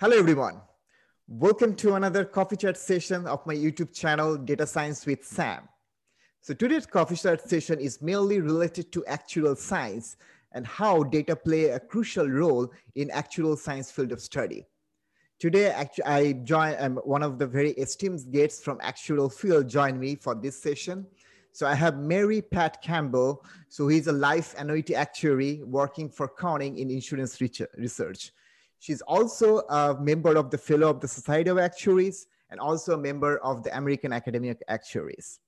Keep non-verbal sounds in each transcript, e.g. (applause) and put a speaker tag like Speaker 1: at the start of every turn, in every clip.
Speaker 1: Hello, everyone. Welcome to another coffee chat session of my YouTube channel, Data Science with Sam. So today's coffee chat session is mainly related to actuarial science and how data play a crucial role in actuarial science field of study. Today, I join um, one of the very esteemed guests from actuarial field join me for this session. So I have Mary Pat Campbell. So he's a life annuity actuary working for Conning in insurance research. She's also a member of the Fellow of the Society of Actuaries and also a member of the American Academy of Actuaries.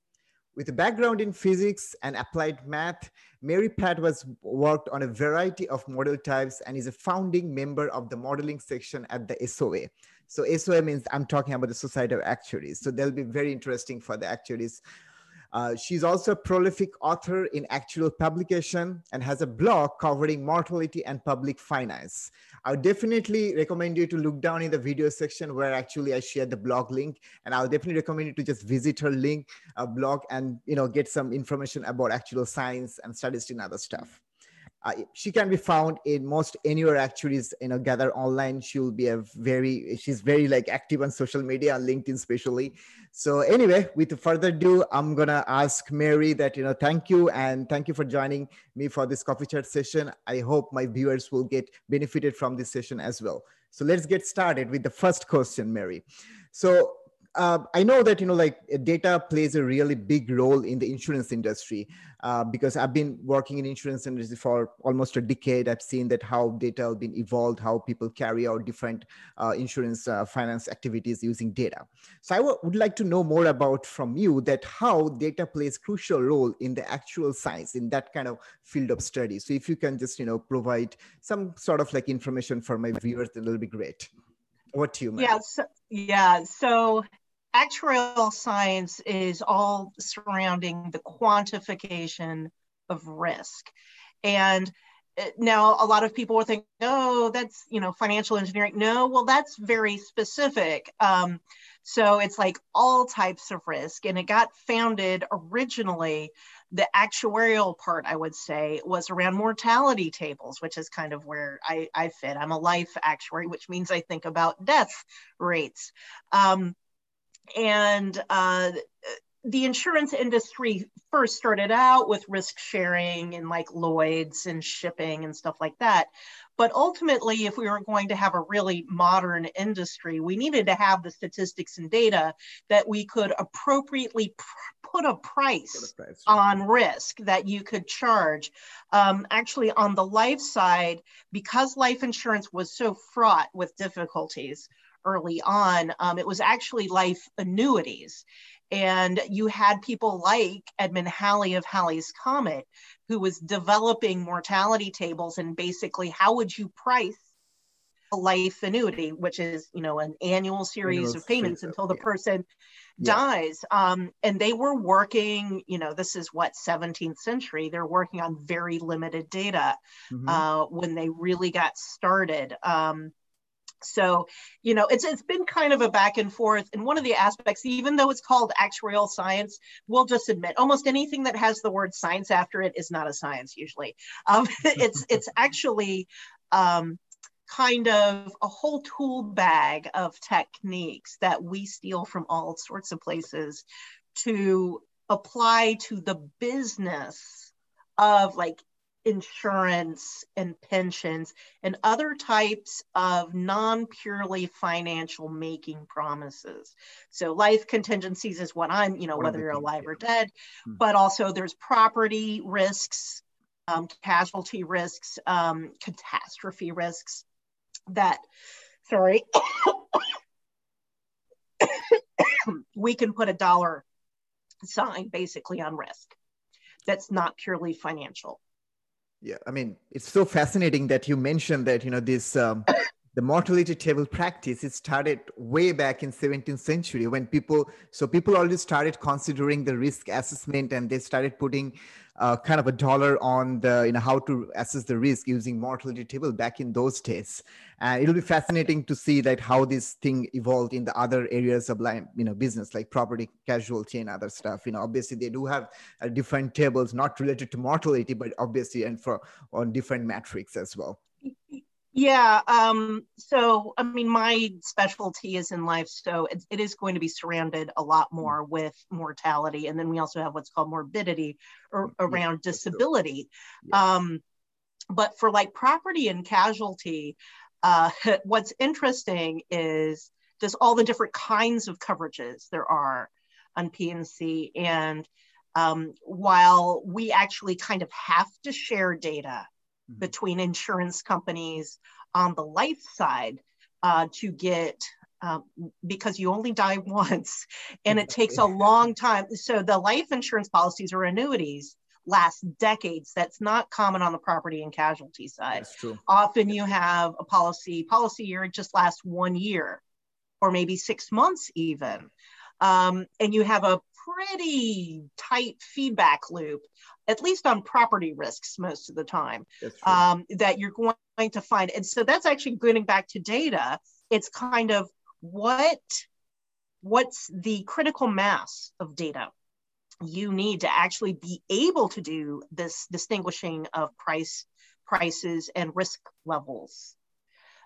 Speaker 1: With a background in physics and applied math, Mary Pat was worked on a variety of model types and is a founding member of the modeling section at the SOA. So SOA means I'm talking about the Society of Actuaries. So they'll be very interesting for the actuaries uh, she's also a prolific author in actuarial publication and has a blog covering mortality and public finance. I would definitely recommend you to look down in the video section where actually I share the blog link, and I'll definitely recommend you to just visit her link, uh, blog, and you know get some information about actuarial science and statistics and other stuff. Uh, she can be found in most anywhere actuaries you know gather online. She'll be a very she's very like active on social media on linkedin especially. So anyway with further ado i'm gonna ask mary that you know thank you and thank you for joining me for this coffee chat session. I hope my viewers will get benefited from this session as well. So let's get started with the first question mary. So uh, I know that you know like data plays a really big role in the insurance industry uh, because I've been working in insurance industry for almost a decade. I've seen that how data has been evolved, how people carry out different uh, insurance uh, finance activities using data. So I would like to know more about from you that how data plays crucial role in the actuarial science in that kind of field of study. So if you can just you know provide some sort of like information for my viewers, that'll be great. What do you?
Speaker 2: Yes, yeah, so, yeah. So actuarial science is all surrounding the quantification of risk. And eh, now a lot of people will think, oh, that's, you know, financial engineering. No, well, that's very specific. Um, so it's like all types of risk. And it got founded originally, the actuarial part, I would say, was around mortality tables, which is kind of where I, I fit. I'm a life actuary, which means I think about death rates. Um, and uh, the insurance industry first started out with risk sharing and like Lloyd's and shipping and stuff like that. But ultimately, if we were going to have a really modern industry, we needed to have the statistics and data that we could appropriately pr- put a price, put a price, on risk that you could charge. Um, actually, on the life side, because life insurance was so fraught with difficulties, early on, um, it was actually life annuities. And you had people like Edmund Halley of Halley's Comet, who was developing mortality tables and basically how would you price a life annuity, which is, you know, an annual series annual of payments until the yeah. person yeah. dies. Um, and they were working, you know, this is what 17th century, they're working on very limited data mm-hmm. uh, when they really got started. Um, so, you know, it's it's been kind of a back and forth. And one of the aspects, even though it's called actuarial science, we'll just admit almost anything that has the word science after it is not a science usually. Um, (laughs) it's it's actually um, kind of a whole tool bag of techniques that we steal from all sorts of places to apply to the business of like insurance and pensions and other types of non purely financial making promises. So, life contingencies is what I'm, you know, whether you're alive or dead, hmm. but also there's property risks, um, casualty risks, um, catastrophe risks that, sorry, (coughs) we can put a dollar sign basically on risk that's not purely financial
Speaker 1: yeah, I mean, it's so fascinating that you mentioned that, you know, this um, the mortality table practice it started way back in 17th century when people so people already started considering the risk assessment and they started putting uh, kind of a dollar on the you know how to assess the risk using mortality table back in those days. And it'll be fascinating to see that how this thing evolved in the other areas of like you know business like property casualty and other stuff. You know obviously they do have uh, different tables not related to mortality but obviously and for on different metrics as well
Speaker 2: Yeah. Um, so, I mean, my specialty is in life, so it, it is going to be surrounded a lot more with mortality, and then we also have what's called morbidity or around disability. Yeah. Um, but for like property and casualty, uh, (laughs) what's interesting is just all the different kinds of coverages there are on P&C. And um, while we actually kind of have to share data mm-hmm. between insurance companies on the life side uh, to get um, because you only die (laughs) once and it takes a long time. So the life insurance policies or annuities last decades. That's not common on the property and casualty side.
Speaker 1: That's true.
Speaker 2: Often you have a policy, policy year, it just lasts one year or maybe six months even. Um, and you have a pretty tight feedback loop, at least on property risks most of the time, um, that you're going to find. And so that's actually getting back to data. It's kind of what what's the critical mass of data you need to actually be able to do this distinguishing of price prices and risk levels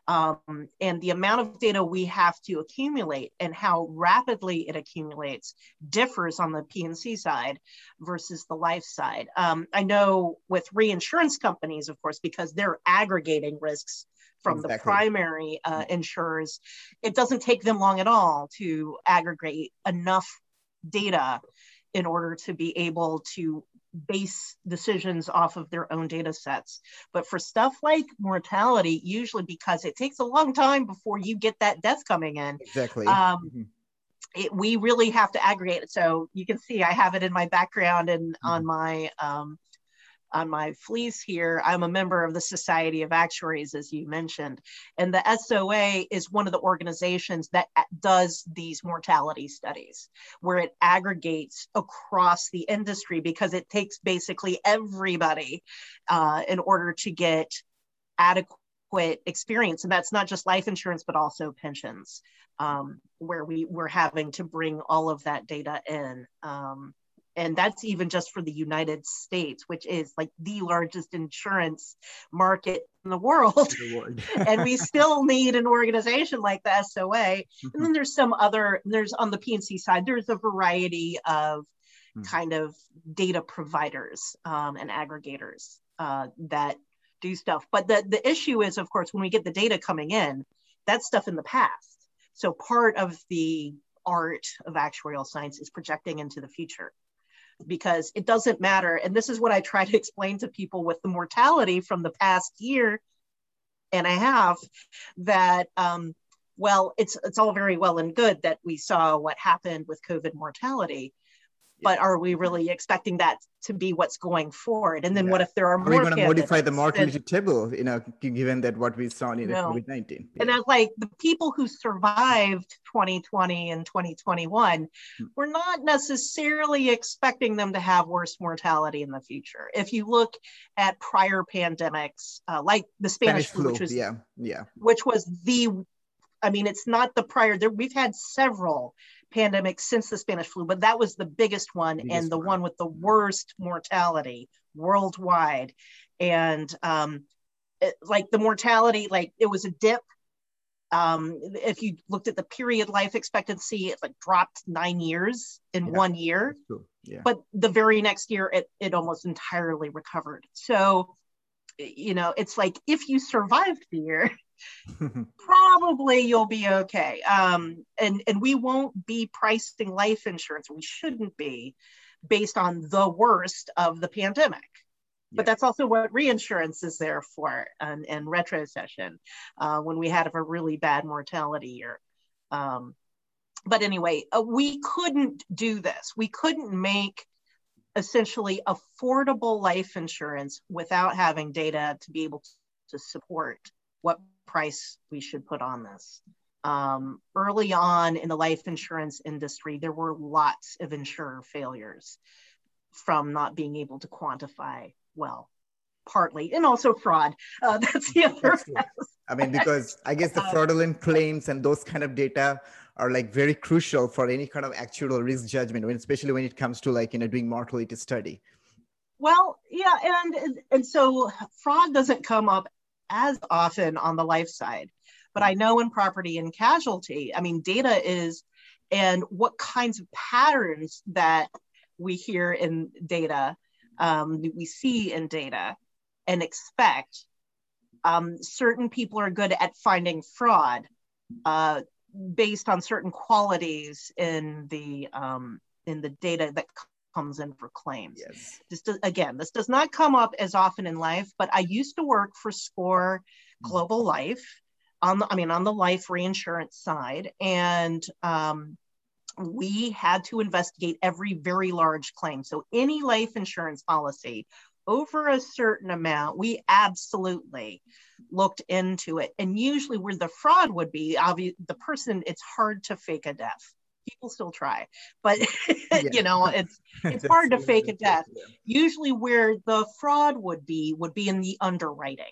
Speaker 2: um, and the amount of data we have to accumulate and how rapidly it accumulates differs on the P&C side versus the life side. Um, I know with reinsurance companies, of course, because they're aggregating risks from exactly. the primary uh, insurers, it doesn't take them long at all to aggregate enough data in order to be able to base decisions off of their own data sets. But for stuff like mortality, usually because it takes a long time before you get that death coming in.
Speaker 1: Exactly. Um, mm-hmm.
Speaker 2: it, we really have to aggregate it. So you can see I have it in my background and mm-hmm. on my um, on my fleece here, I'm a member of the Society of Actuaries, as you mentioned. And the SOA is one of the organizations that does these mortality studies, where it aggregates across the industry because it takes basically everybody uh, in order to get adequate experience. And that's not just life insurance, but also pensions, um, where we, we're having to bring all of that data in. Um, and that's even just for the United States, which is like the largest insurance market in the world. (laughs) and we still need an organization like the SOA. Mm-hmm. And then there's some other, there's on the P&C side, there's a variety of mm-hmm. kind of data providers um, and aggregators uh, that do stuff. But the, the issue is, of course, when we get the data coming in, that's stuff in the past. So part of the art of actuarial science is projecting into the future because it doesn't matter. And this is what I try to explain to people with the mortality from the past year and a half that, um, well, it's, it's all very well and good that we saw what happened with COVID mortality but are we really expecting that to be what's going forward? And then yeah. what if there are, are more? Are we
Speaker 1: going to modify the mortality table, you know, given that what we saw in no. COVID 19?
Speaker 2: Yeah. And I was like, the people who survived 2020 and 2021, hmm. we're not necessarily expecting them to have worse mortality in the future. If you look at prior pandemics, uh, like the Spanish, Spanish flu, which was,
Speaker 1: yeah, yeah,
Speaker 2: which was the I mean, it's not the prior. There, we've had several pandemic since the Spanish flu, but that was the biggest one biggest and the one. one with the worst mortality worldwide. And um, it, like the mortality, like it was a dip. Um, if you looked at the period life expectancy, it like dropped nine years in yeah. one year. Yeah. But the very next year, it, it almost entirely recovered. So, you know, it's like if you survived the year, (laughs) probably you'll be okay. Um, and and we won't be pricing life insurance. We shouldn't be based on the worst of the pandemic. Yeah. But that's also what reinsurance is there for, and, and retrocession uh, when we had a really bad mortality year. Um, but anyway, uh, we couldn't do this. We couldn't make essentially affordable life insurance without having data to be able to support what price we should put on this. Um, early on in the life insurance industry, there were lots of insurer failures from not being able to quantify well, partly, and also fraud. Uh, that's the other. That's
Speaker 1: I mean, because I guess the (laughs) uh, fraudulent claims and those kind of data are like very crucial for any kind of actuarial risk judgment, when, especially when it comes to like you know doing mortality study.
Speaker 2: Well, yeah, and and so fraud doesn't come up as often on the life side. But I know in property and casualty, I mean, data is, and what kinds of patterns that we hear in data, um, we see in data and expect. Um, certain people are good at finding fraud uh, based on certain qualities in the um, in the data that comes in for claims.
Speaker 1: Yes.
Speaker 2: This does, again, this does not come up as often in life, but I used to work for SCOR Global Life on the, I mean, on the life reinsurance side. And um, we had to investigate every very large claim. So any life insurance policy over a certain amount, we absolutely looked into it. And usually where the fraud would be, obviously the person, it's hard to fake a death people still try but (laughs) yeah. you know it's (laughs) it's hard to fake a death yeah. usually where the fraud would be would be in the underwriting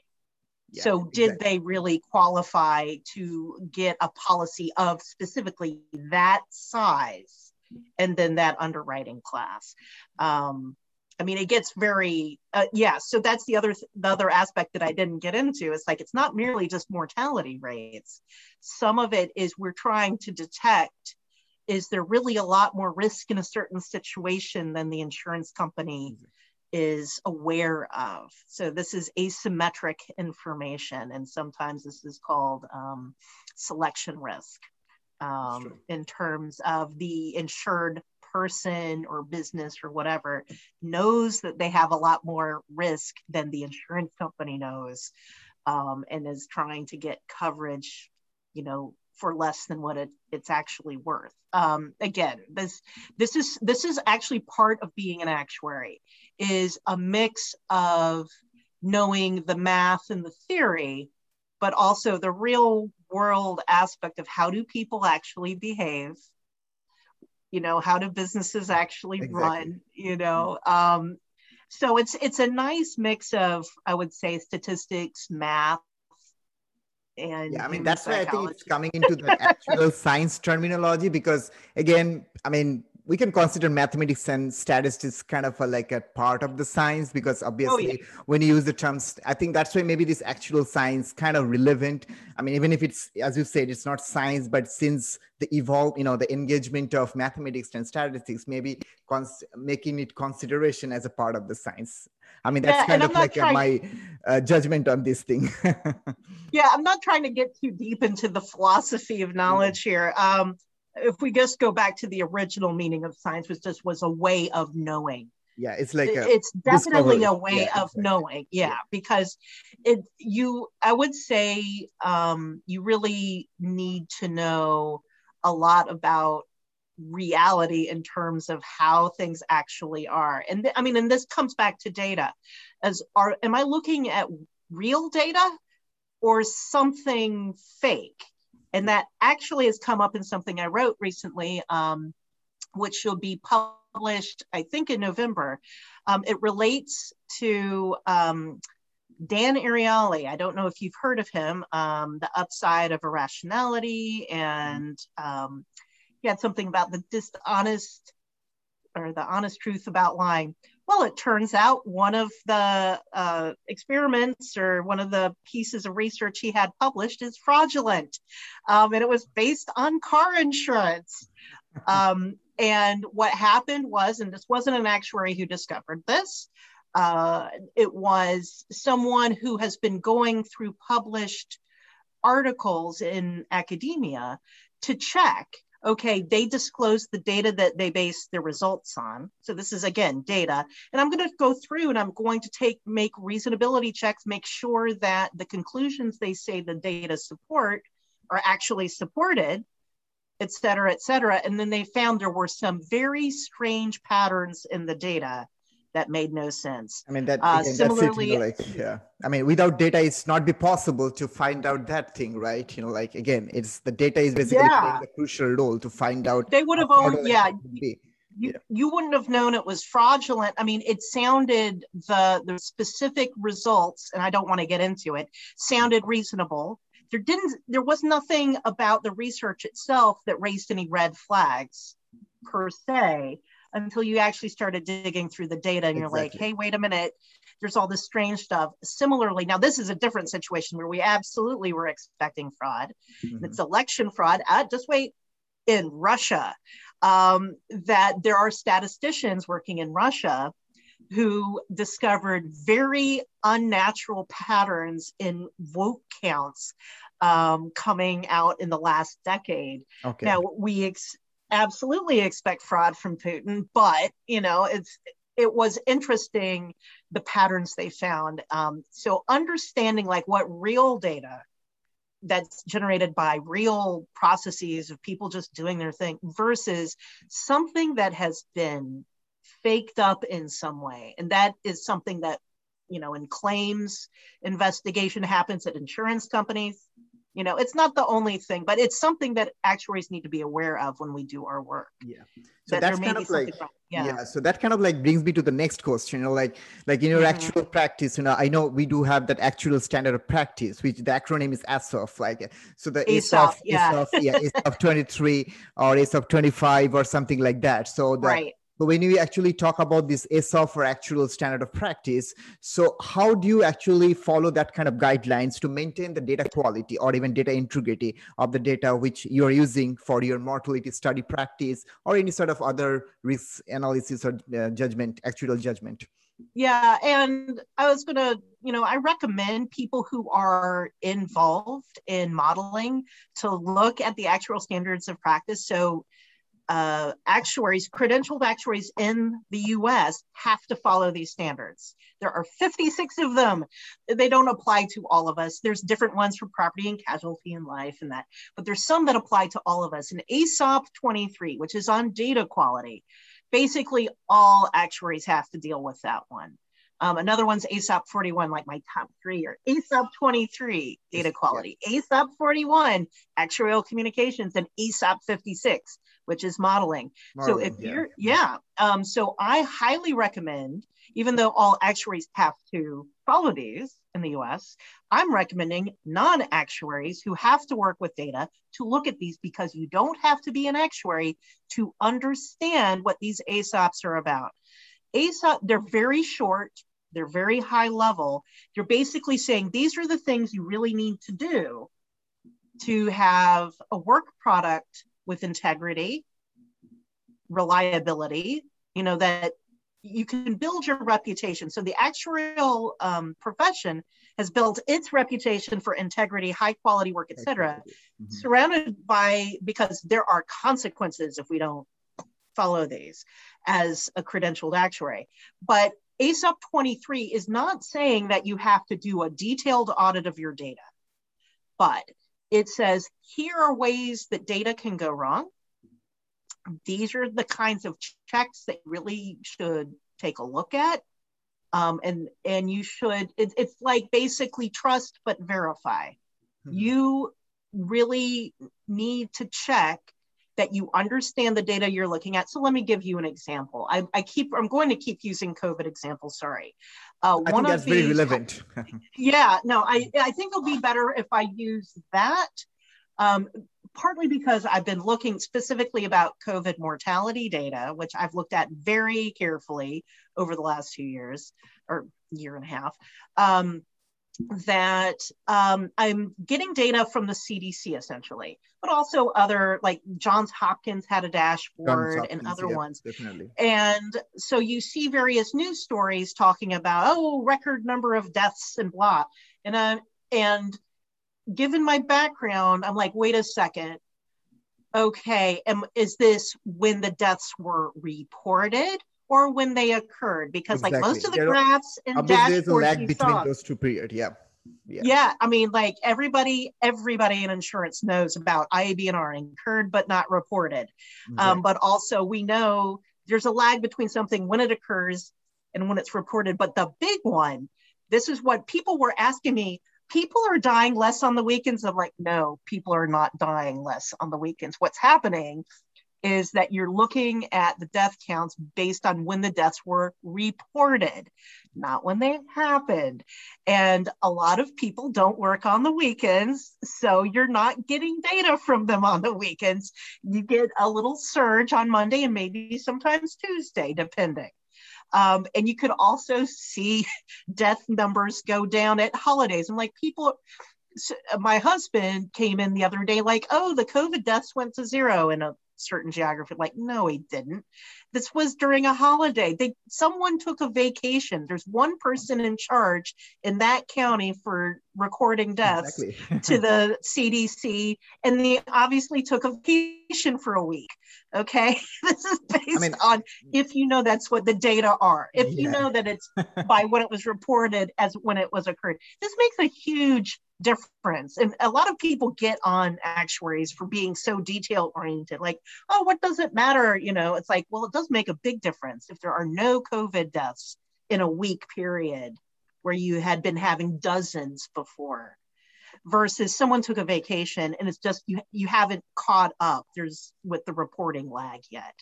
Speaker 2: yeah, so did exactly. they really qualify to get a policy of specifically that size and then that underwriting class um, I mean, it gets very, uh, yeah. So that's the other, the other aspect that I didn't get into. It's like it's not merely just mortality rates. Some of it is we're trying to detect is there really a lot more risk in a certain situation than the insurance company is aware of. So this is asymmetric information, and sometimes this is called um, selection risk um, in terms of the insured person or business or whatever knows that they have a lot more risk than the insurance company knows um, and is trying to get coverage you know for less than what it, it's actually worth. Um, again, this this is this is actually part of being an actuary is a mix of knowing the math and the theory, but also the real world aspect of how do people actually behave. You know, how do businesses actually exactly. run? You know, um, so it's it's a nice mix of I would say statistics, math, and
Speaker 1: yeah i mean that's why i think it's coming into the actuarial (laughs) science terminology because again i mean we can consider mathematics and statistics kind of a, like a part of the science because obviously oh, yeah. when you use the terms i think that's why maybe this actuarial science kind of relevant. I mean even if it's as you said it's not science but since the evolve you know the engagement of mathematics and statistics maybe cons- making it consideration as a part of the science. I mean that's yeah, kind of like trying- my uh, judgment on this thing. (laughs)
Speaker 2: Yeah i'm not trying to get too deep into the philosophy of knowledge here. Um, if we just go back to the original meaning of science which just was a way of knowing.
Speaker 1: Yeah it's like a
Speaker 2: it's definitely discovery. a way yeah, of knowing yeah, yeah, because it you i would say um you really need to know a lot about reality in terms of how things actually are. And th- i mean and this comes back to data. As are am i looking at real data or something fake and that actually has come up in something I wrote recently, um, which will be published, I think, in November. Um, it relates to um, Dan Ariely. I don't know if you've heard of him, um, The Upside of Irrationality, and um, he had something about the dishonest or the honest truth about lying. Well, it turns out one of the uh, experiments or one of the pieces of research he had published is fraudulent. Um, and it was based on car insurance. Um, and what happened was, and this wasn't an actuary who discovered this, uh, it was someone who has been going through published articles in academia to check okay, they disclose the data that they base their results on. So this is again data. And I'm going to go through and I'm going to take make reasonability checks, make sure that the conclusions they say the data support are actually supported, et cetera, et cetera. And then they found there were some very strange patterns in the data that made no sense.
Speaker 1: I mean, that uh, again, similarly, that's it, you know, like, yeah. I mean, without data, it's not be possible to find out that thing, right? You know, like again, it's the data is basically yeah. playing a crucial role to find out.
Speaker 2: They would have owned, yeah. You, yeah. you wouldn't have known it was fraudulent. I mean, it sounded the the specific results, and I don't want to get into it, sounded reasonable. There didn't, there was nothing about the research itself that raised any red flags per se until you actually started digging through the data and you're exactly. like, hey, wait a minute, there's all this strange stuff. Similarly, now this is a different situation where we absolutely were expecting fraud. Mm-hmm. It's election fraud. Uh, just wait, in Russia, um, that there are statisticians working in Russia who discovered very unnatural patterns in vote counts um, coming out in the last decade. Okay. Now we ex- absolutely expect fraud from Putin, but you know it's it was interesting the patterns they found. Um, so understanding like what real data that's generated by real processes of people just doing their thing versus something that has been faked up in some way and that is something that you know in claims investigation happens at insurance companies you know it's not the only thing but it's something that actuaries need to be aware of when we do our work
Speaker 1: yeah so that that's kind of like yeah. yeah. so that kind of like brings me to the next question you know like like in your mm-hmm. actual practice you know i know we do have that actuarial standard of practice which the acronym is ASOP like so the ASOP yeah. ASOP, yeah (laughs) ASOP 23 or ASOP 25 or something like that so the, right but when we actually talk about this ASOP or actuarial standard of practice, so how do you actually follow that kind of guidelines to maintain the data quality or even data integrity of the data which you're using for your mortality study practice or any sort of other risk analysis or uh, judgment, actuarial judgment?
Speaker 2: Yeah, and I was going to, you know, I recommend people who are involved in modeling to look at the actuarial standards of practice. So uh, actuaries, credentialed actuaries in the US have to follow these standards. There are 56 of them. They don't apply to all of us. There's different ones for property and casualty and life and that, but there's some that apply to all of us. And ASOP 23, which is on data quality, basically all actuaries have to deal with that one. Um, another one's ASOP 41, like my top three are ASOP 23, data quality. ASOP 41, actuarial communications, and ASOP 56, which is modeling. modeling so if yeah. you're, yeah. Um, so I highly recommend, even though all actuaries have to follow these in the US, I'm recommending non actuaries who have to work with data to look at these because you don't have to be an actuary to understand what these ASOPs are about. ASOP, they're very short they're very high level. You're basically saying these are the things you really need to do to have a work product with integrity, reliability, you know, that you can build your reputation. So the actuarial um, profession has built its reputation for integrity, high quality work, et cetera, mm-hmm. surrounded by because there are consequences if we don't follow these as a credentialed actuary. But ASOP 23 is not saying that you have to do a detailed audit of your data, but it says here are ways that data can go wrong. These are the kinds of checks that really should take a look at. Um, and and you should it, it's like basically trust but verify. Mm-hmm. You really need to check that you understand the data you're looking at. So let me give you an example. I, I keep, I'm going to keep using COVID examples. Sorry.
Speaker 1: Uh, I one think that's these, very relevant. (laughs)
Speaker 2: yeah, no, I, I think it'll be better if I use that. Um, partly because I've been looking specifically about COVID mortality data, which I've looked at very carefully over the last two years or year and a half. Um, that um, I'm getting data from the CDC essentially, but also other like Johns Hopkins had a dashboard Hopkins, and other yeah, ones. Definitely. And so you see various news stories talking about oh record number of deaths and blah, and uh, and given my background, I'm like wait a second, okay, am, is this when the deaths were reported? Or when they occurred because exactly. like most of the there graphs and dashboards there's a lag between saw,
Speaker 1: those two periods yeah.
Speaker 2: yeah. Yeah i mean like everybody everybody in insurance knows about iabnr incurred but not reported. Um, but also we know there's a lag between something when it occurs and when it's reported. But the big one this is what people were asking me people are dying less on the weekends? I'm like no people are not dying less on the weekends. What's happening is that you're looking at the death counts based on when the deaths were reported, not when they happened. And a lot of people don't work on the weekends, so you're not getting data from them on the weekends. You get a little surge on Monday and maybe sometimes Tuesday, depending. Um, and you could also see (laughs) death numbers go down at holidays. And like people, so my husband came in the other day, like, oh, the COVID deaths went to zero in a certain geography. Like, no, he didn't. This was during a holiday. They someone took a vacation. There's one person in charge in that county for recording deaths exactly. (laughs) to the (laughs) CDC, and they obviously took a vacation for a week. Okay, (laughs) this is based I mean, on if you know that's what the data are. If yeah. you know that it's by when it was reported as when it was occurred. This makes a huge difference. And a lot of people get on actuaries for being so detail oriented, like, oh, what does it matter? You know, it's like, well, it does make a big difference if there are no COVID deaths in a week period where you had been having dozens before versus someone took a vacation and it's just you you haven't caught up there's with the reporting lag yet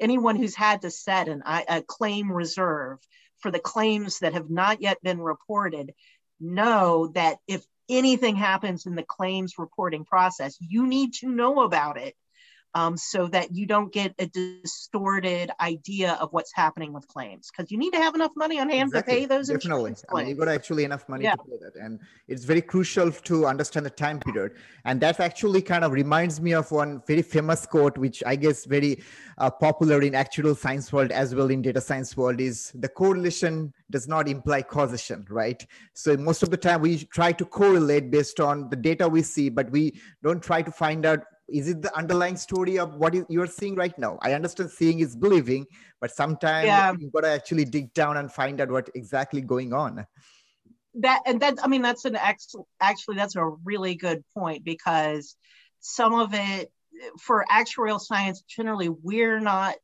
Speaker 2: anyone who's had to set an, a claim reserve for the claims that have not yet been reported know that if anything happens in the claims reporting process, you need to know about it um, so that you don't get a distorted idea of what's happening with claims because you need to have enough money on hand exactly. to pay those
Speaker 1: definitely i mean you've got actually enough money yeah. to pay that and it's very crucial to understand the time period and that actually kind of reminds me of one very famous quote which i guess very uh, popular in actuarial science world as well in data science world is the correlation does not imply causation right so most of the time we try to correlate based on the data we see but we don't try to find out is it the underlying story of what you're seeing right now? I understand seeing is believing but sometimes yeah. you've got to actually dig down and find out what exactly going on.
Speaker 2: That and that i mean that's an ex actually that's a really good point because some of it for actuarial science generally we're not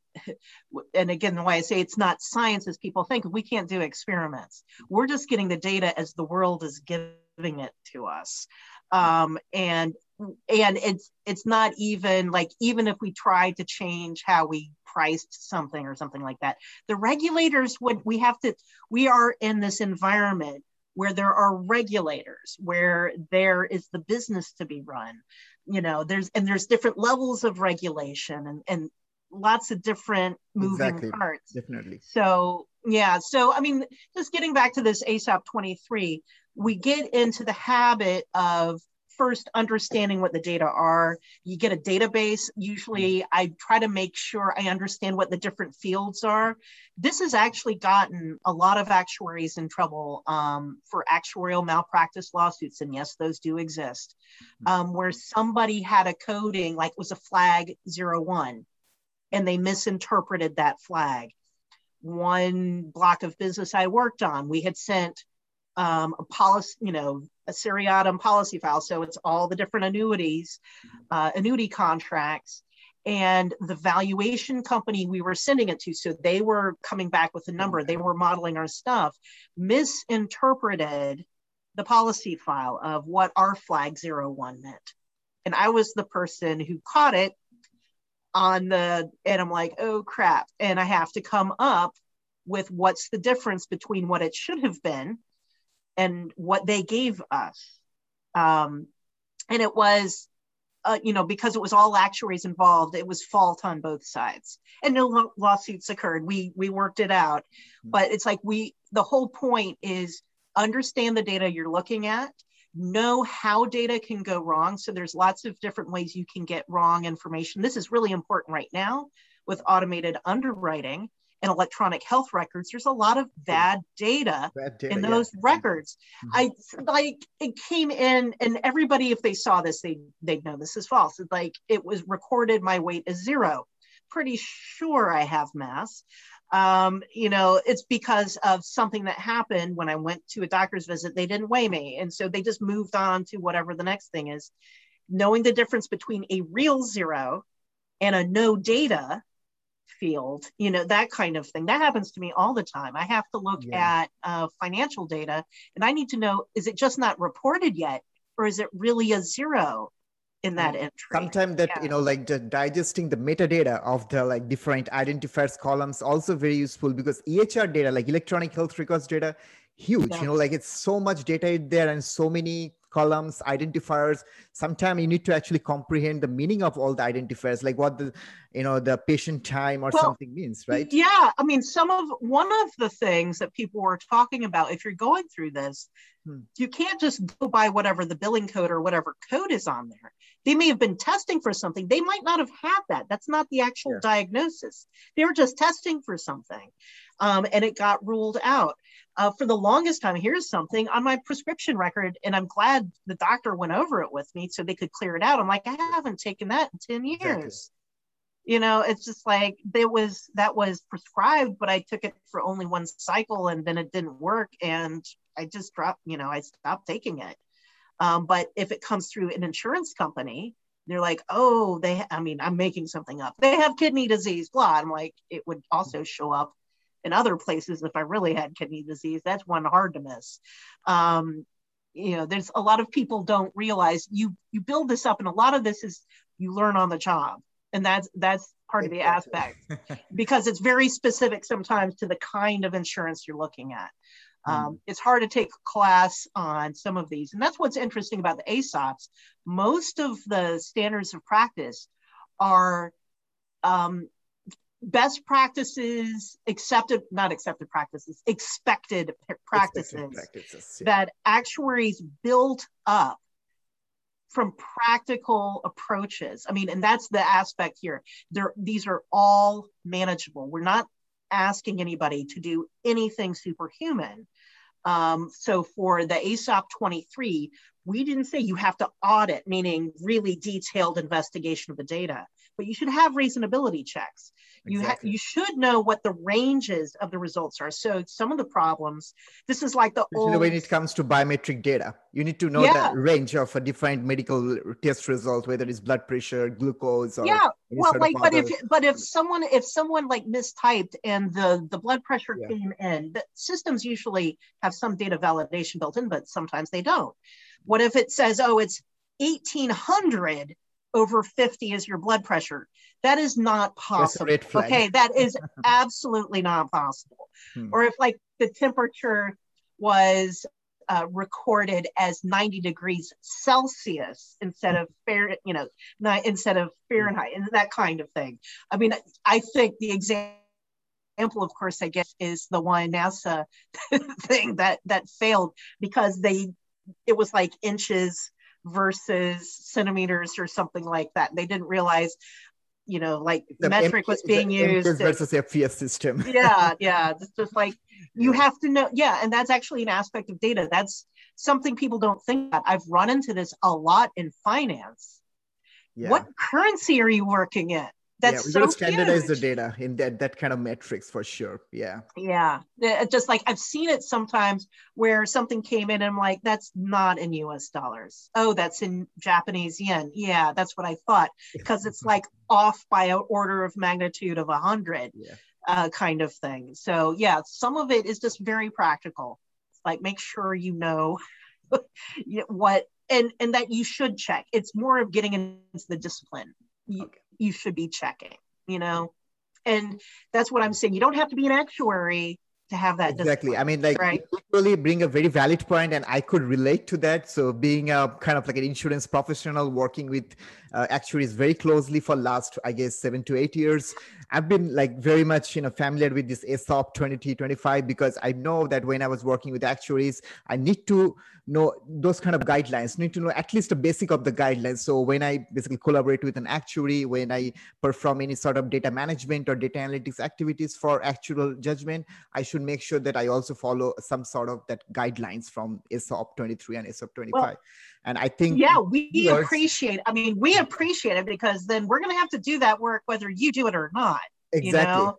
Speaker 2: and again the way i say it's not science as people think we can't do experiments. We're just getting the data as the world is giving it to us um, and and it's it's not even like even if we tried to change how we priced something or something like that the regulators would we have to we are in this environment where there are regulators where there is the business to be run. You know there's and there's different levels of regulation and and lots of different moving exactly. parts.
Speaker 1: Definitely.
Speaker 2: So yeah so i mean just getting back to this ASOP 23 we get into the habit of first understanding what the data are. You get a database. Usually, I try to make sure I understand what the different fields are. This has actually gotten a lot of actuaries in trouble um, for actuarial malpractice lawsuits. And yes, those do exist, um, where somebody had a coding like it was a flag zero one, and they misinterpreted that flag. One block of business I worked on, we had sent um, a policy, you know, a seriatim policy file. So it's all the different annuities, uh, annuity contracts, and the valuation company we were sending it to. So they were coming back with a number, they were modeling our stuff, misinterpreted the policy file of what our flag zero one meant. And I was the person who caught it on the, and I'm like, oh crap. And I have to come up with what's the difference between what it should have been and what they gave us. Um, and it was, uh, you know, because it was all actuaries involved, it was fault on both sides, and no lawsuits occurred. We we worked it out, hmm. but it's like we. The whole point is understand the data you're looking at, know how data can go wrong. So there's lots of different ways you can get wrong information. This is really important right now with automated underwriting and electronic health records, there's a lot of bad data, bad data in those yeah. records. Mm-hmm. I like it came in, and everybody, if they saw this, they they'd know this is false. It's like it was recorded my weight is zero. Pretty sure I have mass. Um, you know, it's because of something that happened when I went to a doctor's visit. They didn't weigh me, and so they just moved on to whatever the next thing is. Knowing the difference between a real zero and a no data field, you know, that kind of thing. That happens to me all the time. I have to look yeah. at uh, financial data and I need to know is it just not reported yet or is it really a zero? In that mm. entry.
Speaker 1: Sometimes that yeah. you know, like digesting the metadata of the like different identifiers columns also very useful because EHR data, like electronic health records data, huge. You know, like it's so much data there and so many columns identifiers. Sometimes you need to actually comprehend the meaning of all the identifiers like what the you know the patient time or well, something means right?
Speaker 2: Yeah i mean some of one of the things that people were talking about if you're going through this hmm. you can't just go by whatever the billing code or whatever code is on there. They may have been testing for something. They might not have had that. That's not the actual yeah. diagnosis. They were just testing for something um, and it got ruled out uh, for the longest time here's something on my prescription record and i'm glad the doctor went over it with me so they could clear it out. I'm like i haven't taken that in 10 years. Exactly you know it's just like there was that was prescribed but i took it for only one cycle and then it didn't work and i just dropped you know i stopped taking it. Um, but if it comes through an insurance company they're like oh they i mean i'm making something up. They have kidney disease blah i'm like it would also show up in other places if i really had kidney disease. That's one hard to miss. Um, you know there's a lot of people don't realize you you build this up and a lot of this is you learn on the job. And that's that's part of the aspect (laughs) because it's very specific sometimes to the kind of insurance you're looking at. Um, mm. it's hard to take a class on some of these. And that's what's interesting about the ASOPs. most of the standards of practice are um, best practices accepted not accepted practices expected practices, expected practices yeah. that actuaries built up from practical approaches. I mean, and that's the aspect here. There, these are all manageable. We're not asking anybody to do anything superhuman. Um, so for the ASOP 23, we didn't say you have to audit, meaning really detailed investigation of the data, but you should have reasonability checks. You exactly. ha- you should know what the ranges of the results are. So some of the problems, this is like the
Speaker 1: old. When it comes to biometric data, you need to know yeah. the range of a different medical test result, whether it's blood pressure, glucose, or
Speaker 2: yeah. Well, like, but if but if someone if someone like mistyped and the the blood pressure yeah. came in, the systems usually have some data validation built in, but sometimes they don't. What if it says, oh, it's 1800 over 50 is your blood pressure? That is not possible. Okay, that (laughs) is absolutely not possible. Hmm. Or if like the temperature was uh, recorded as 90 degrees Celsius instead of fair, you know, not, instead of Fahrenheit, and that kind of thing. I mean, I think the example of course, I guess, is the one NASA (laughs) thing that that failed because they it was like inches versus centimeters or something like that. They didn't realize, you know, like the metric M- was being used
Speaker 1: versus FPS system. (laughs)
Speaker 2: yeah, yeah. It's just (laughs) like you have to know. Yeah, and that's actually an aspect of data. That's something people don't think about. I've run into this a lot in finance. Yeah. What currency are you working in? That's
Speaker 1: yeah, we
Speaker 2: so
Speaker 1: standardize the data in that that kind of metrics for sure. Yeah.
Speaker 2: Yeah. Just like I've seen it sometimes where something came in and I'm like, that's not in US dollars. Oh, that's in Japanese yen. Yeah, that's what I thought. (laughs) Because it's like off by an order of magnitude of a hundred yeah. uh, kind of thing. So yeah, some of it is just very practical. Like make sure you know (laughs) what and and that you should check. It's more of getting into the discipline. Okay you should be checking, you know? And that's what I'm saying. You don't have to be an actuary to have that
Speaker 1: exactly i mean like right? really bring a very valid point and i could relate to that so being a kind of like an insurance professional working with uh, actuaries very closely for last i guess seven to eight years. I've been like very much you know familiar with this ASOP 2025 because i know that when i was working with actuaries i need to know those kind of guidelines need to know at least a basic of the guidelines. So when i basically collaborate with an actuary when i perform any sort of data management or data analytics activities for actuarial judgment i should make sure that i also follow some sort of that guidelines from ASOP 23 and ASOP 25 well, and i think
Speaker 2: yeah we appreciate i mean we appreciate it because then we're going to have to do that work whether you do it or not exactly you know?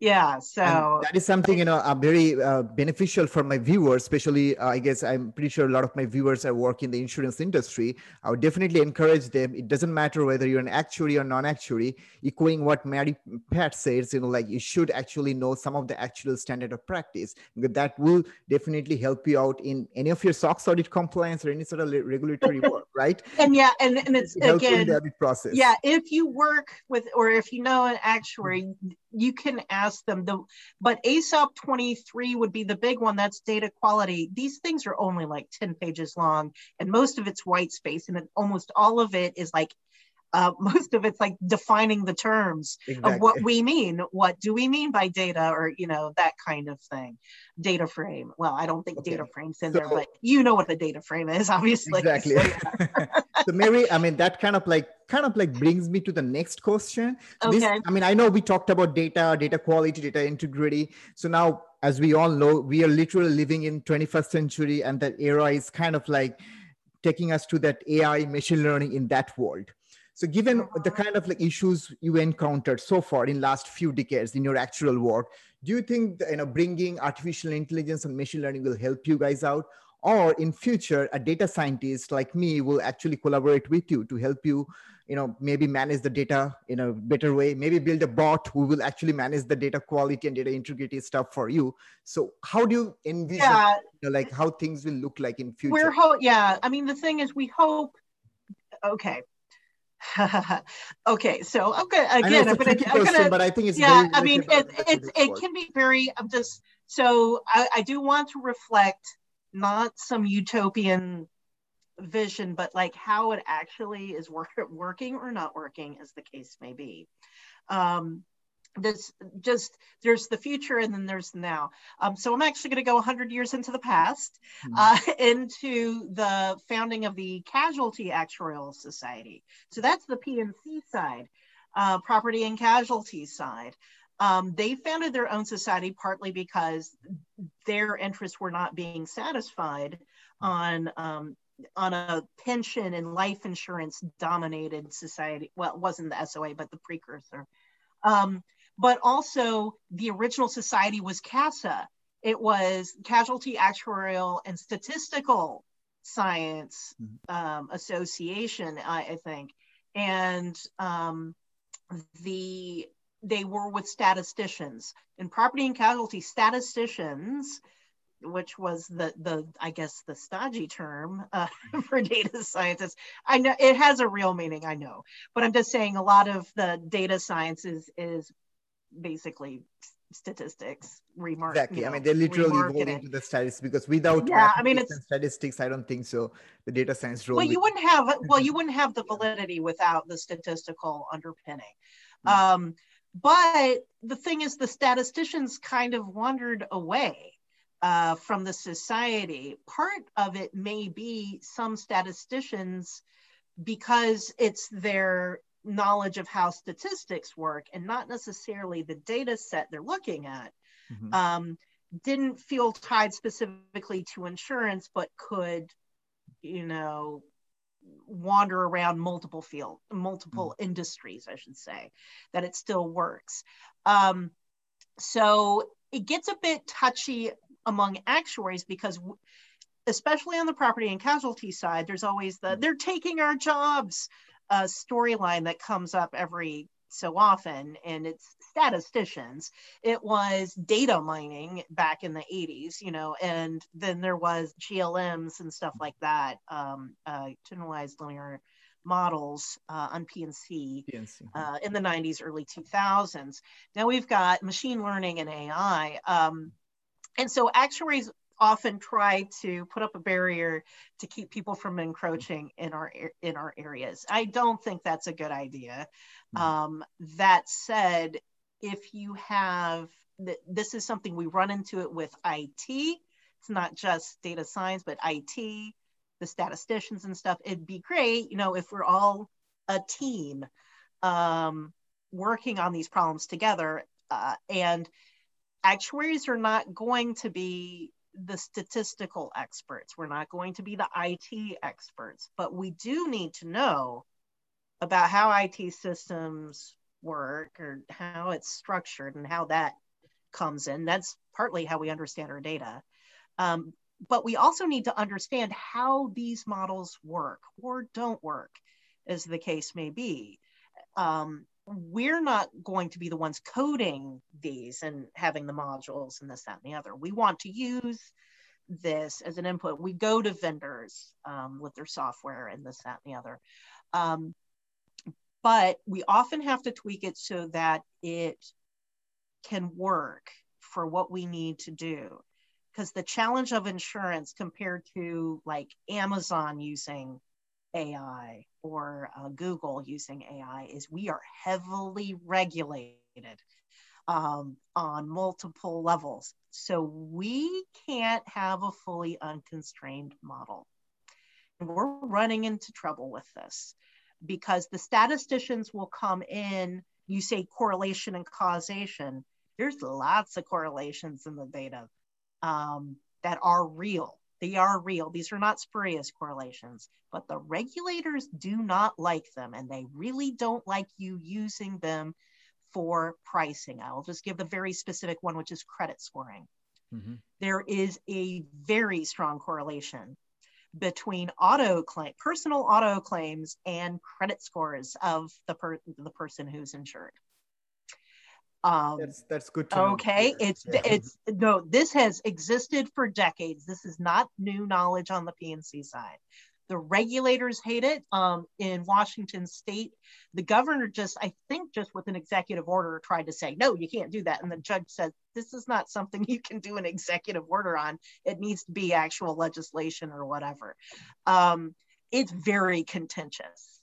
Speaker 2: Yeah so
Speaker 1: and that is something you know uh, very uh, beneficial for my viewers especially uh, i guess i'm pretty sure a lot of my viewers are work in the insurance industry. I would definitely encourage them. It doesn't matter whether you're an actuary or non-actuary echoing what mary pat says you know like you should actually know some of the actuarial standard of practice because that will definitely help you out in any of your SOX audit compliance or any sort of regulatory work (laughs) right?
Speaker 2: And yeah and, and it's it again the audit process. yeah if you work with or if you know an actuary you can ask them the but ASOP 23 would be the big one. That's data quality. These things are only like 10 pages long and most of it's white space and almost all of it is like uh, (laughs) most of it's like defining the terms exactly. of what we mean what do we mean by data or you know that kind of thing data frame well i don't think okay. data frames in so, there but you know what a data frame is (laughs) obviously
Speaker 1: exactly so, (laughs) yeah. so mary i mean that kind of like kind of like brings me to the next question okay. This, i mean i know we talked about data data quality data integrity so now as we all know we are literally living in 21st century and that era is kind of like taking us to that ai machine learning in that world so given uh-huh. the kind of like issues you encountered so far in last few decades in your actual work, do you think that, you know bringing artificial intelligence and machine learning will help you guys out? Or in future, a data scientist like me will actually collaborate with you to help you, you know, maybe manage the data in a better way. Maybe build a bot who will actually manage the data quality and data integrity stuff for you. So how do you envision, yeah. you know, like how things will look like in future?
Speaker 2: We're ho- yeah. I mean, the thing is, we hope. Okay, (laughs) okay, so okay, again, I'm gonna, I'm gonna,
Speaker 1: but I think it's
Speaker 2: yeah. I mean, it it, it can be very. I'm just so I, I do want to reflect not some utopian vision, but like how it actually is work, (laughs) working or not working, as the case may be. Um, this just there's the future and then there's the now. Um, so i'm actually going to go 100 years into the past mm-hmm. uh, (laughs) into the founding of the casualty actuarial society. So that's the pnc side uh, property and casualty side. Um, they founded their own society partly because their interests were not being satisfied on um, on a pension and life insurance dominated society. Well it wasn't the soa but the precursor. Um, but also the original society was CASA. It was Casualty Actuarial and Statistical Science mm-hmm. um, Association, I, I, think, and um, the they were with statisticians in property and casualty statisticians which was the the I guess the stodgy term uh, (laughs) for data scientists. I know it has a real meaning, I know, but I'm just saying a lot of the data science is, is basically statistics remark
Speaker 1: exactly. you know, i mean they're literally evolving into the statistics because without yeah i mean it's statistics i don't think so. The data science role
Speaker 2: well you wouldn't have (laughs) well you wouldn't have the validity without the statistical underpinning. Mm-hmm. um, but the thing is the statisticians kind of wandered away uh, from the society. Part of it may be some statisticians because it's their knowledge of how statistics work and not necessarily the data set they're looking at mm-hmm. um, didn't feel tied specifically to insurance but could you know wander around multiple field multiple mm-hmm. industries i should say that it still works um, so it gets a bit touchy among actuaries because especially on the property and casualty side there's always the they're taking our jobs a storyline that comes up every so often and it's statisticians it was data mining back in the 80s you know and then there was glms and stuff like that um, uh, generalized linear models uh, on pnc, PNC. Uh, in the 90s early 2000s now we've got machine learning and ai um, and so actuaries often try to put up a barrier to keep people from encroaching in our in our areas. I don't think that's a good idea. Mm-hmm. Um, that said, if you have this is something we run into it with IT. It's not just data science, but IT, the statisticians and stuff. It'd be great, you know, if we're all a team um, working on these problems together. Uh, and actuaries are not going to be the statistical experts. We're not going to be the IT experts, but we do need to know about how IT systems work or how it's structured and how that comes in. That's partly how we understand our data. Um, but we also need to understand how these models work or don't work, as the case may be. Um, we're not going to be the ones coding these and having the modules and this, that, and the other. We want to use this as an input. We go to vendors um, with their software and this, that, and the other. Um, but we often have to tweak it so that it can work for what we need to do because the challenge of insurance compared to like Amazon using AI or uh, Google using AI is we are heavily regulated um, on multiple levels. So we can't have a fully unconstrained model. And we're running into trouble with this because the statisticians will come in, you say correlation and causation. There's lots of correlations in the data um, that are real. They are real. These are not spurious correlations, but the regulators do not like them and they really don't like you using them for pricing. I'll just give the very specific one, which is credit scoring. Mm-hmm. There is a very strong correlation between auto claim, personal auto claims and credit scores of the, per, the person who's insured.
Speaker 1: Um, that's that's good to
Speaker 2: okay know. it's yeah. it's no this has existed for decades. This is not new knowledge on the P&C side. The regulators hate it um, in washington state. The governor just i think just with an executive order tried to say no you can't do that. And the judge said this is not something (laughs) you can do an executive order on. It needs to be actual legislation or whatever. Um, it's very contentious.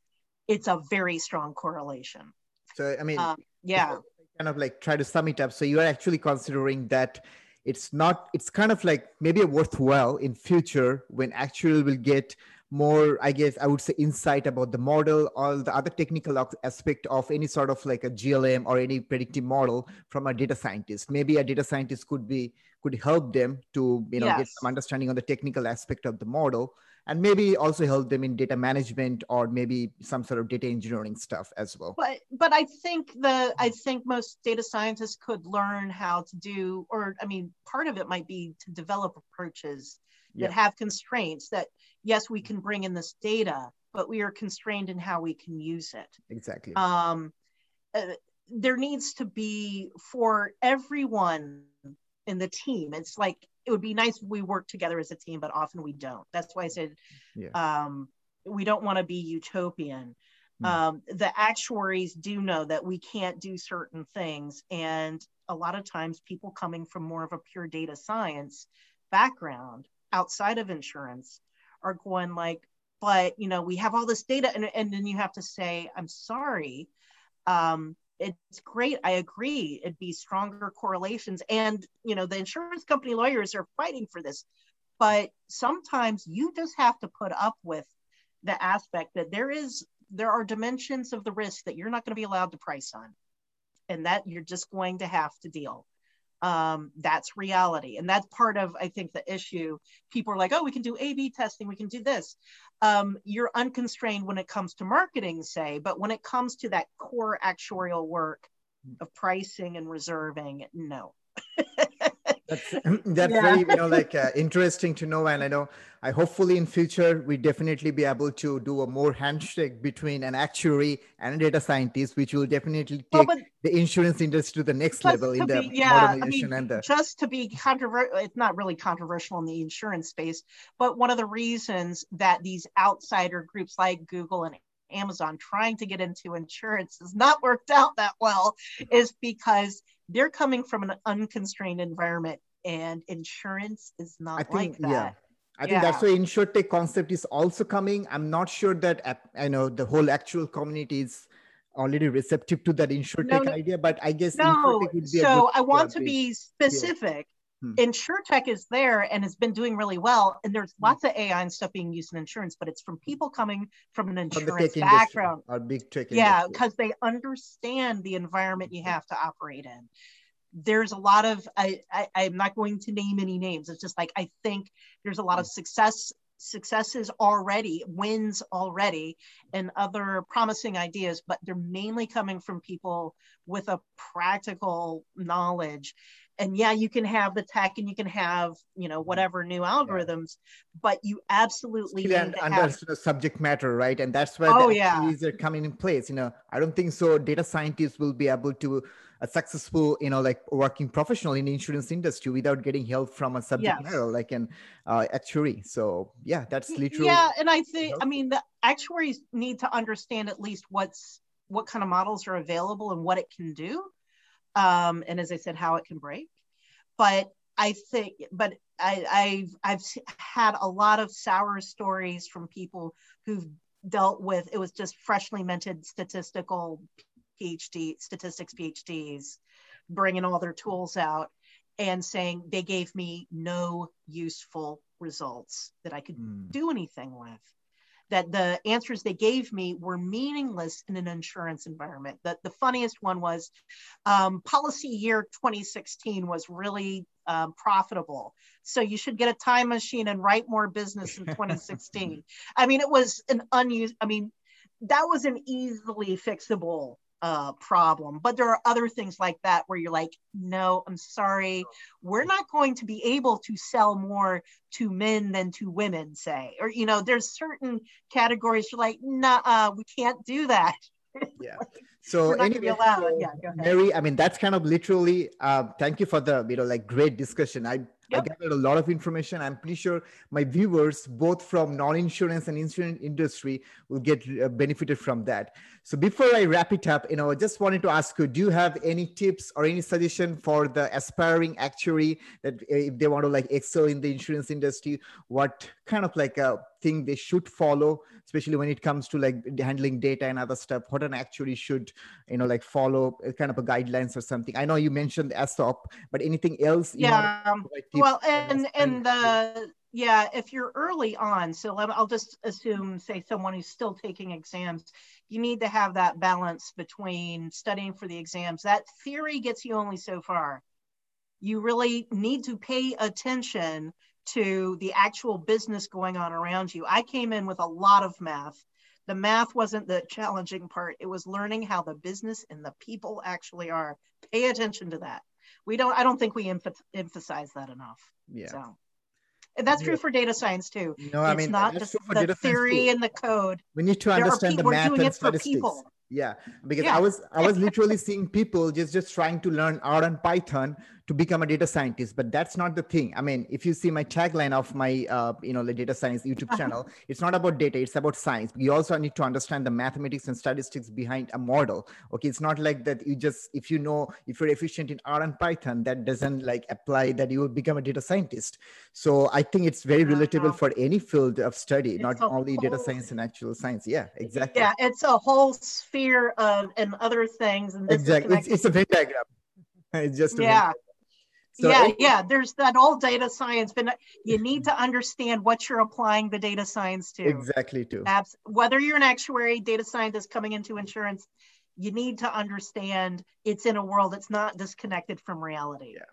Speaker 2: It's a very strong correlation.
Speaker 1: So i mean
Speaker 2: um, yeah
Speaker 1: kind of like try to sum it up. So you are actually considering that it's not it's kind of like maybe a worthwhile in future when actual will get more i guess i would say insight about the model all the other technical aspect of any sort of like a glm or any predictive model from a data scientist. Maybe a data scientist could be could help them to you know yes. get some understanding on the technical aspect of the model and maybe also help them in data management or maybe some sort of data engineering stuff as well.
Speaker 2: But but i think the i think most data scientists could learn how to do or i mean part of it might be to develop approaches that yeah. have constraints that yes we can bring in this data but we are constrained in how we can use it.
Speaker 1: Exactly.
Speaker 2: Um, uh, there needs to be for everyone in the team it's like it would be nice if we work together as a team, but often we don't. That's why I said yeah. um, we don't want to be utopian. Mm. Um, the actuaries do know that we can't do certain things. And a lot of times, people coming from more of a pure data science background outside of insurance are going like, but you know, we have all this data, and, and then you have to say, I'm sorry. Um, it's great. I agree. It'd be stronger correlations. And, you know, the insurance company lawyers are fighting for this. But sometimes you just have to put up with the aspect that there is, there are dimensions of the risk that you're not going to be allowed to price on. And that you're just going to have to deal um, that's reality. And that's part of i think the issue. People are like oh we can do a b testing we can do this. Um, you're unconstrained when it comes to marketing say but when it comes to that core actuarial work of pricing and reserving no (laughs)
Speaker 1: that's (laughs) (laughs) that's yeah. very you know like (laughs) uh, interesting to know and i know i hopefully in future we definitely be able to do a more handshake between an actuary and a data scientist which will definitely take well, the insurance industry to the next level in the
Speaker 2: be, yeah, I mean, and the just to be controversial it's not really controversial in the insurance space but one of the reasons that these outsider groups like google and Amazon trying to get into insurance has not worked out that well is because they're coming from an unconstrained environment and insurance is not I think, like that.
Speaker 1: Yeah. I think that's why insurtech concept is also coming. I'm not sure that uh, I know the whole actuarial community is already receptive to that insurtech no, idea, but I guess
Speaker 2: no. so I want to be specific. Hmm. InsurTech is there and has been doing really well. And there's hmm. lots of AI and stuff being used in insurance, but it's from people coming from an insurance background.
Speaker 1: Our big tech
Speaker 2: yeah, because they understand the environment you have to operate in. There's a lot of I, I I'm not going to name any names. It's just like I think there's a lot of hmm. success successes already, wins already, and other promising ideas, but they're mainly coming from people with a practical knowledge and yeah you can have the tech and you can have you know whatever new algorithms yeah. but you absolutely
Speaker 1: Skill
Speaker 2: need
Speaker 1: and
Speaker 2: have...
Speaker 1: the subject matter right and that's where
Speaker 2: oh,
Speaker 1: the
Speaker 2: yeah.
Speaker 1: are coming in place you know i don't think so data scientists will be able to a successful you know like working professional in the insurance industry without getting help from a subject yes. matter like an uh, actuary so yeah that's literally
Speaker 2: yeah and i think i mean the actuaries need to understand at least what's what kind of models are available and what it can do um, and as I said, how it can break. But I think, but I, I've I've had a lot of sour stories from people who've dealt with it was just freshly minted statistical PhD statistics PhDs bringing all their tools out and saying they gave me no useful results that I could mm. do anything with that the answers they gave me were meaningless in an insurance environment. That the funniest one was um, policy year 2016 was really um, profitable. So you should get a time machine and write more business in 2016. (laughs) I mean, it was an unused, I mean, that was an easily fixable uh, problem. But there are other things like that where you're like, no, I'm sorry, we're not going to be able to sell more to men than to women, say. Or, you know, there's certain categories you're like, nah, we can't do that.
Speaker 1: Yeah. (laughs) So anyway, so yeah, Mary, I mean, that's kind of literally, uh, thank you for the, you know, like great discussion. I Yep. I gathered a lot of information. I'm pretty sure my viewers, both from non-insurance and insurance industry, will get uh, benefited from that. So before I wrap it up, you know, I just wanted to ask you: Do you have any tips or any suggestion for the aspiring actuary that uh, if they want to like excel in the insurance industry, what kind of like a thing they should follow, especially when it comes to like handling data and other stuff? What an actuary should, you know, like follow uh, kind of a guidelines or something. I know you mentioned ASOP, but anything else?
Speaker 2: yeah. Well, and and the yeah, if you're early on, so I'll just assume, say, someone who's still taking exams, you need to have that balance between studying for the exams. That theory gets you only so far. You really need to pay attention to the actual business going on around you. I came in with a lot of math. The math wasn't the challenging part, it was learning how the business and the people actually are. Pay attention to that. We don't, I don't think we emphasize that enough. Yeah. So. And that's true for data science too.
Speaker 1: No, I mean, it's
Speaker 2: not just the theory and the code.
Speaker 1: We need to understand the math and statistics. Yeah, because yeah. I was I was (laughs) literally seeing people just just trying to learn R and Python to become a data scientist but that's not the thing. I mean if you see my tagline of my uh, you know the data science youtube uh-huh. channel it's not about data it's about science. You also need to understand the mathematics and statistics behind a model okay? It's not like that you just if you know if you're efficient in r and python that doesn't like apply that you will become a data scientist. So i think it's very relatable uh-huh. for any field of study it's not only whole, data science and actuarial science. Yeah exactly.
Speaker 2: Yeah it's a whole sphere of and other things and
Speaker 1: exactly it's, it's, a venn diagram. (laughs) It's just
Speaker 2: yeah so yeah, it, yeah, there's that old data science, but you need to understand what you're applying the data science to.
Speaker 1: Exactly, too.
Speaker 2: Abs- whether you're an actuary, data scientist coming into insurance, you need to understand it's in a world that's not disconnected from reality.
Speaker 1: Yeah.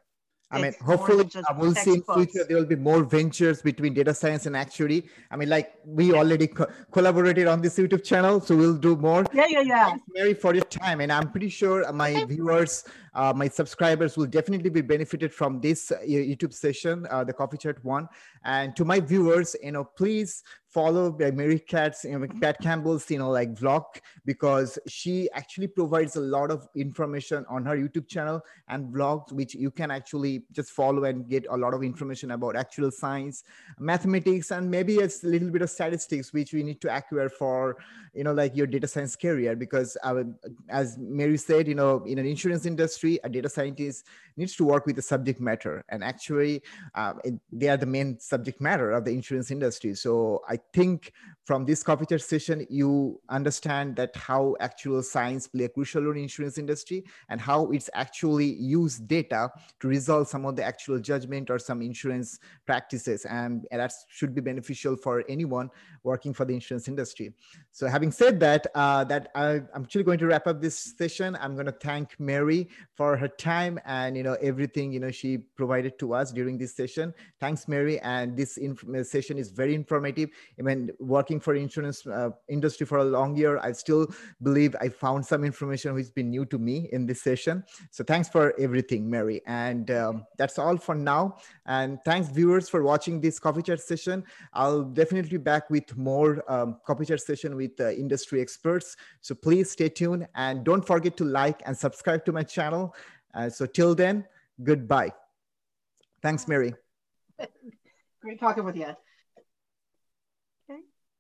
Speaker 1: I mean, hopefully, I will see in future there will be more ventures between data science and actuary. I mean, like we already co- collaborated on this YouTube channel, so we'll do more.
Speaker 2: Yeah, yeah, yeah.
Speaker 1: Thanks, Mary, for your time, and I'm pretty sure my viewers uh, my subscribers will definitely be benefited from this uh, YouTube session, uh, the Coffee Chat one. And to my viewers, you know, please follow Mary Kat's, you know, Pat Campbell's, you know, like vlog because she actually provides a lot of information on her YouTube channel and vlogs, which you can actually just follow and get a lot of information about actuarial science, mathematics, and maybe a little bit of statistics, which we need to acquire for, you know, like your data science career. Because uh, as Mary said, you know, in an insurance industry, industry, a data scientist needs to work with the subject matter. And actually, uh, it, they are the main subject matter of the insurance industry. So I think from this coffee chat session, you understand that how actuarial science play a crucial role in insurance industry and how it's actually use data to resolve some of the actuarial judgment or some insurance practices. And, and that should be beneficial for anyone working for the insurance industry. So having said that, uh, that I, I'm actually going to wrap up this session. I'm going to thank Mary for her time and you know everything you know she provided to us during this session. Thanks mary. And this session is very informative. I mean working for insurance uh, industry for a long year i still believe i found some information which has been new to me in this session. So thanks for everything mary. And um, that's all for now and thanks viewers for watching this coffee chat session i'll definitely be back with more um, coffee chat session with uh, industry experts so please stay tuned and don't forget to like and subscribe to my channel. Uh, so till then, goodbye. Thanks, Mary. (laughs)
Speaker 2: Great talking with you.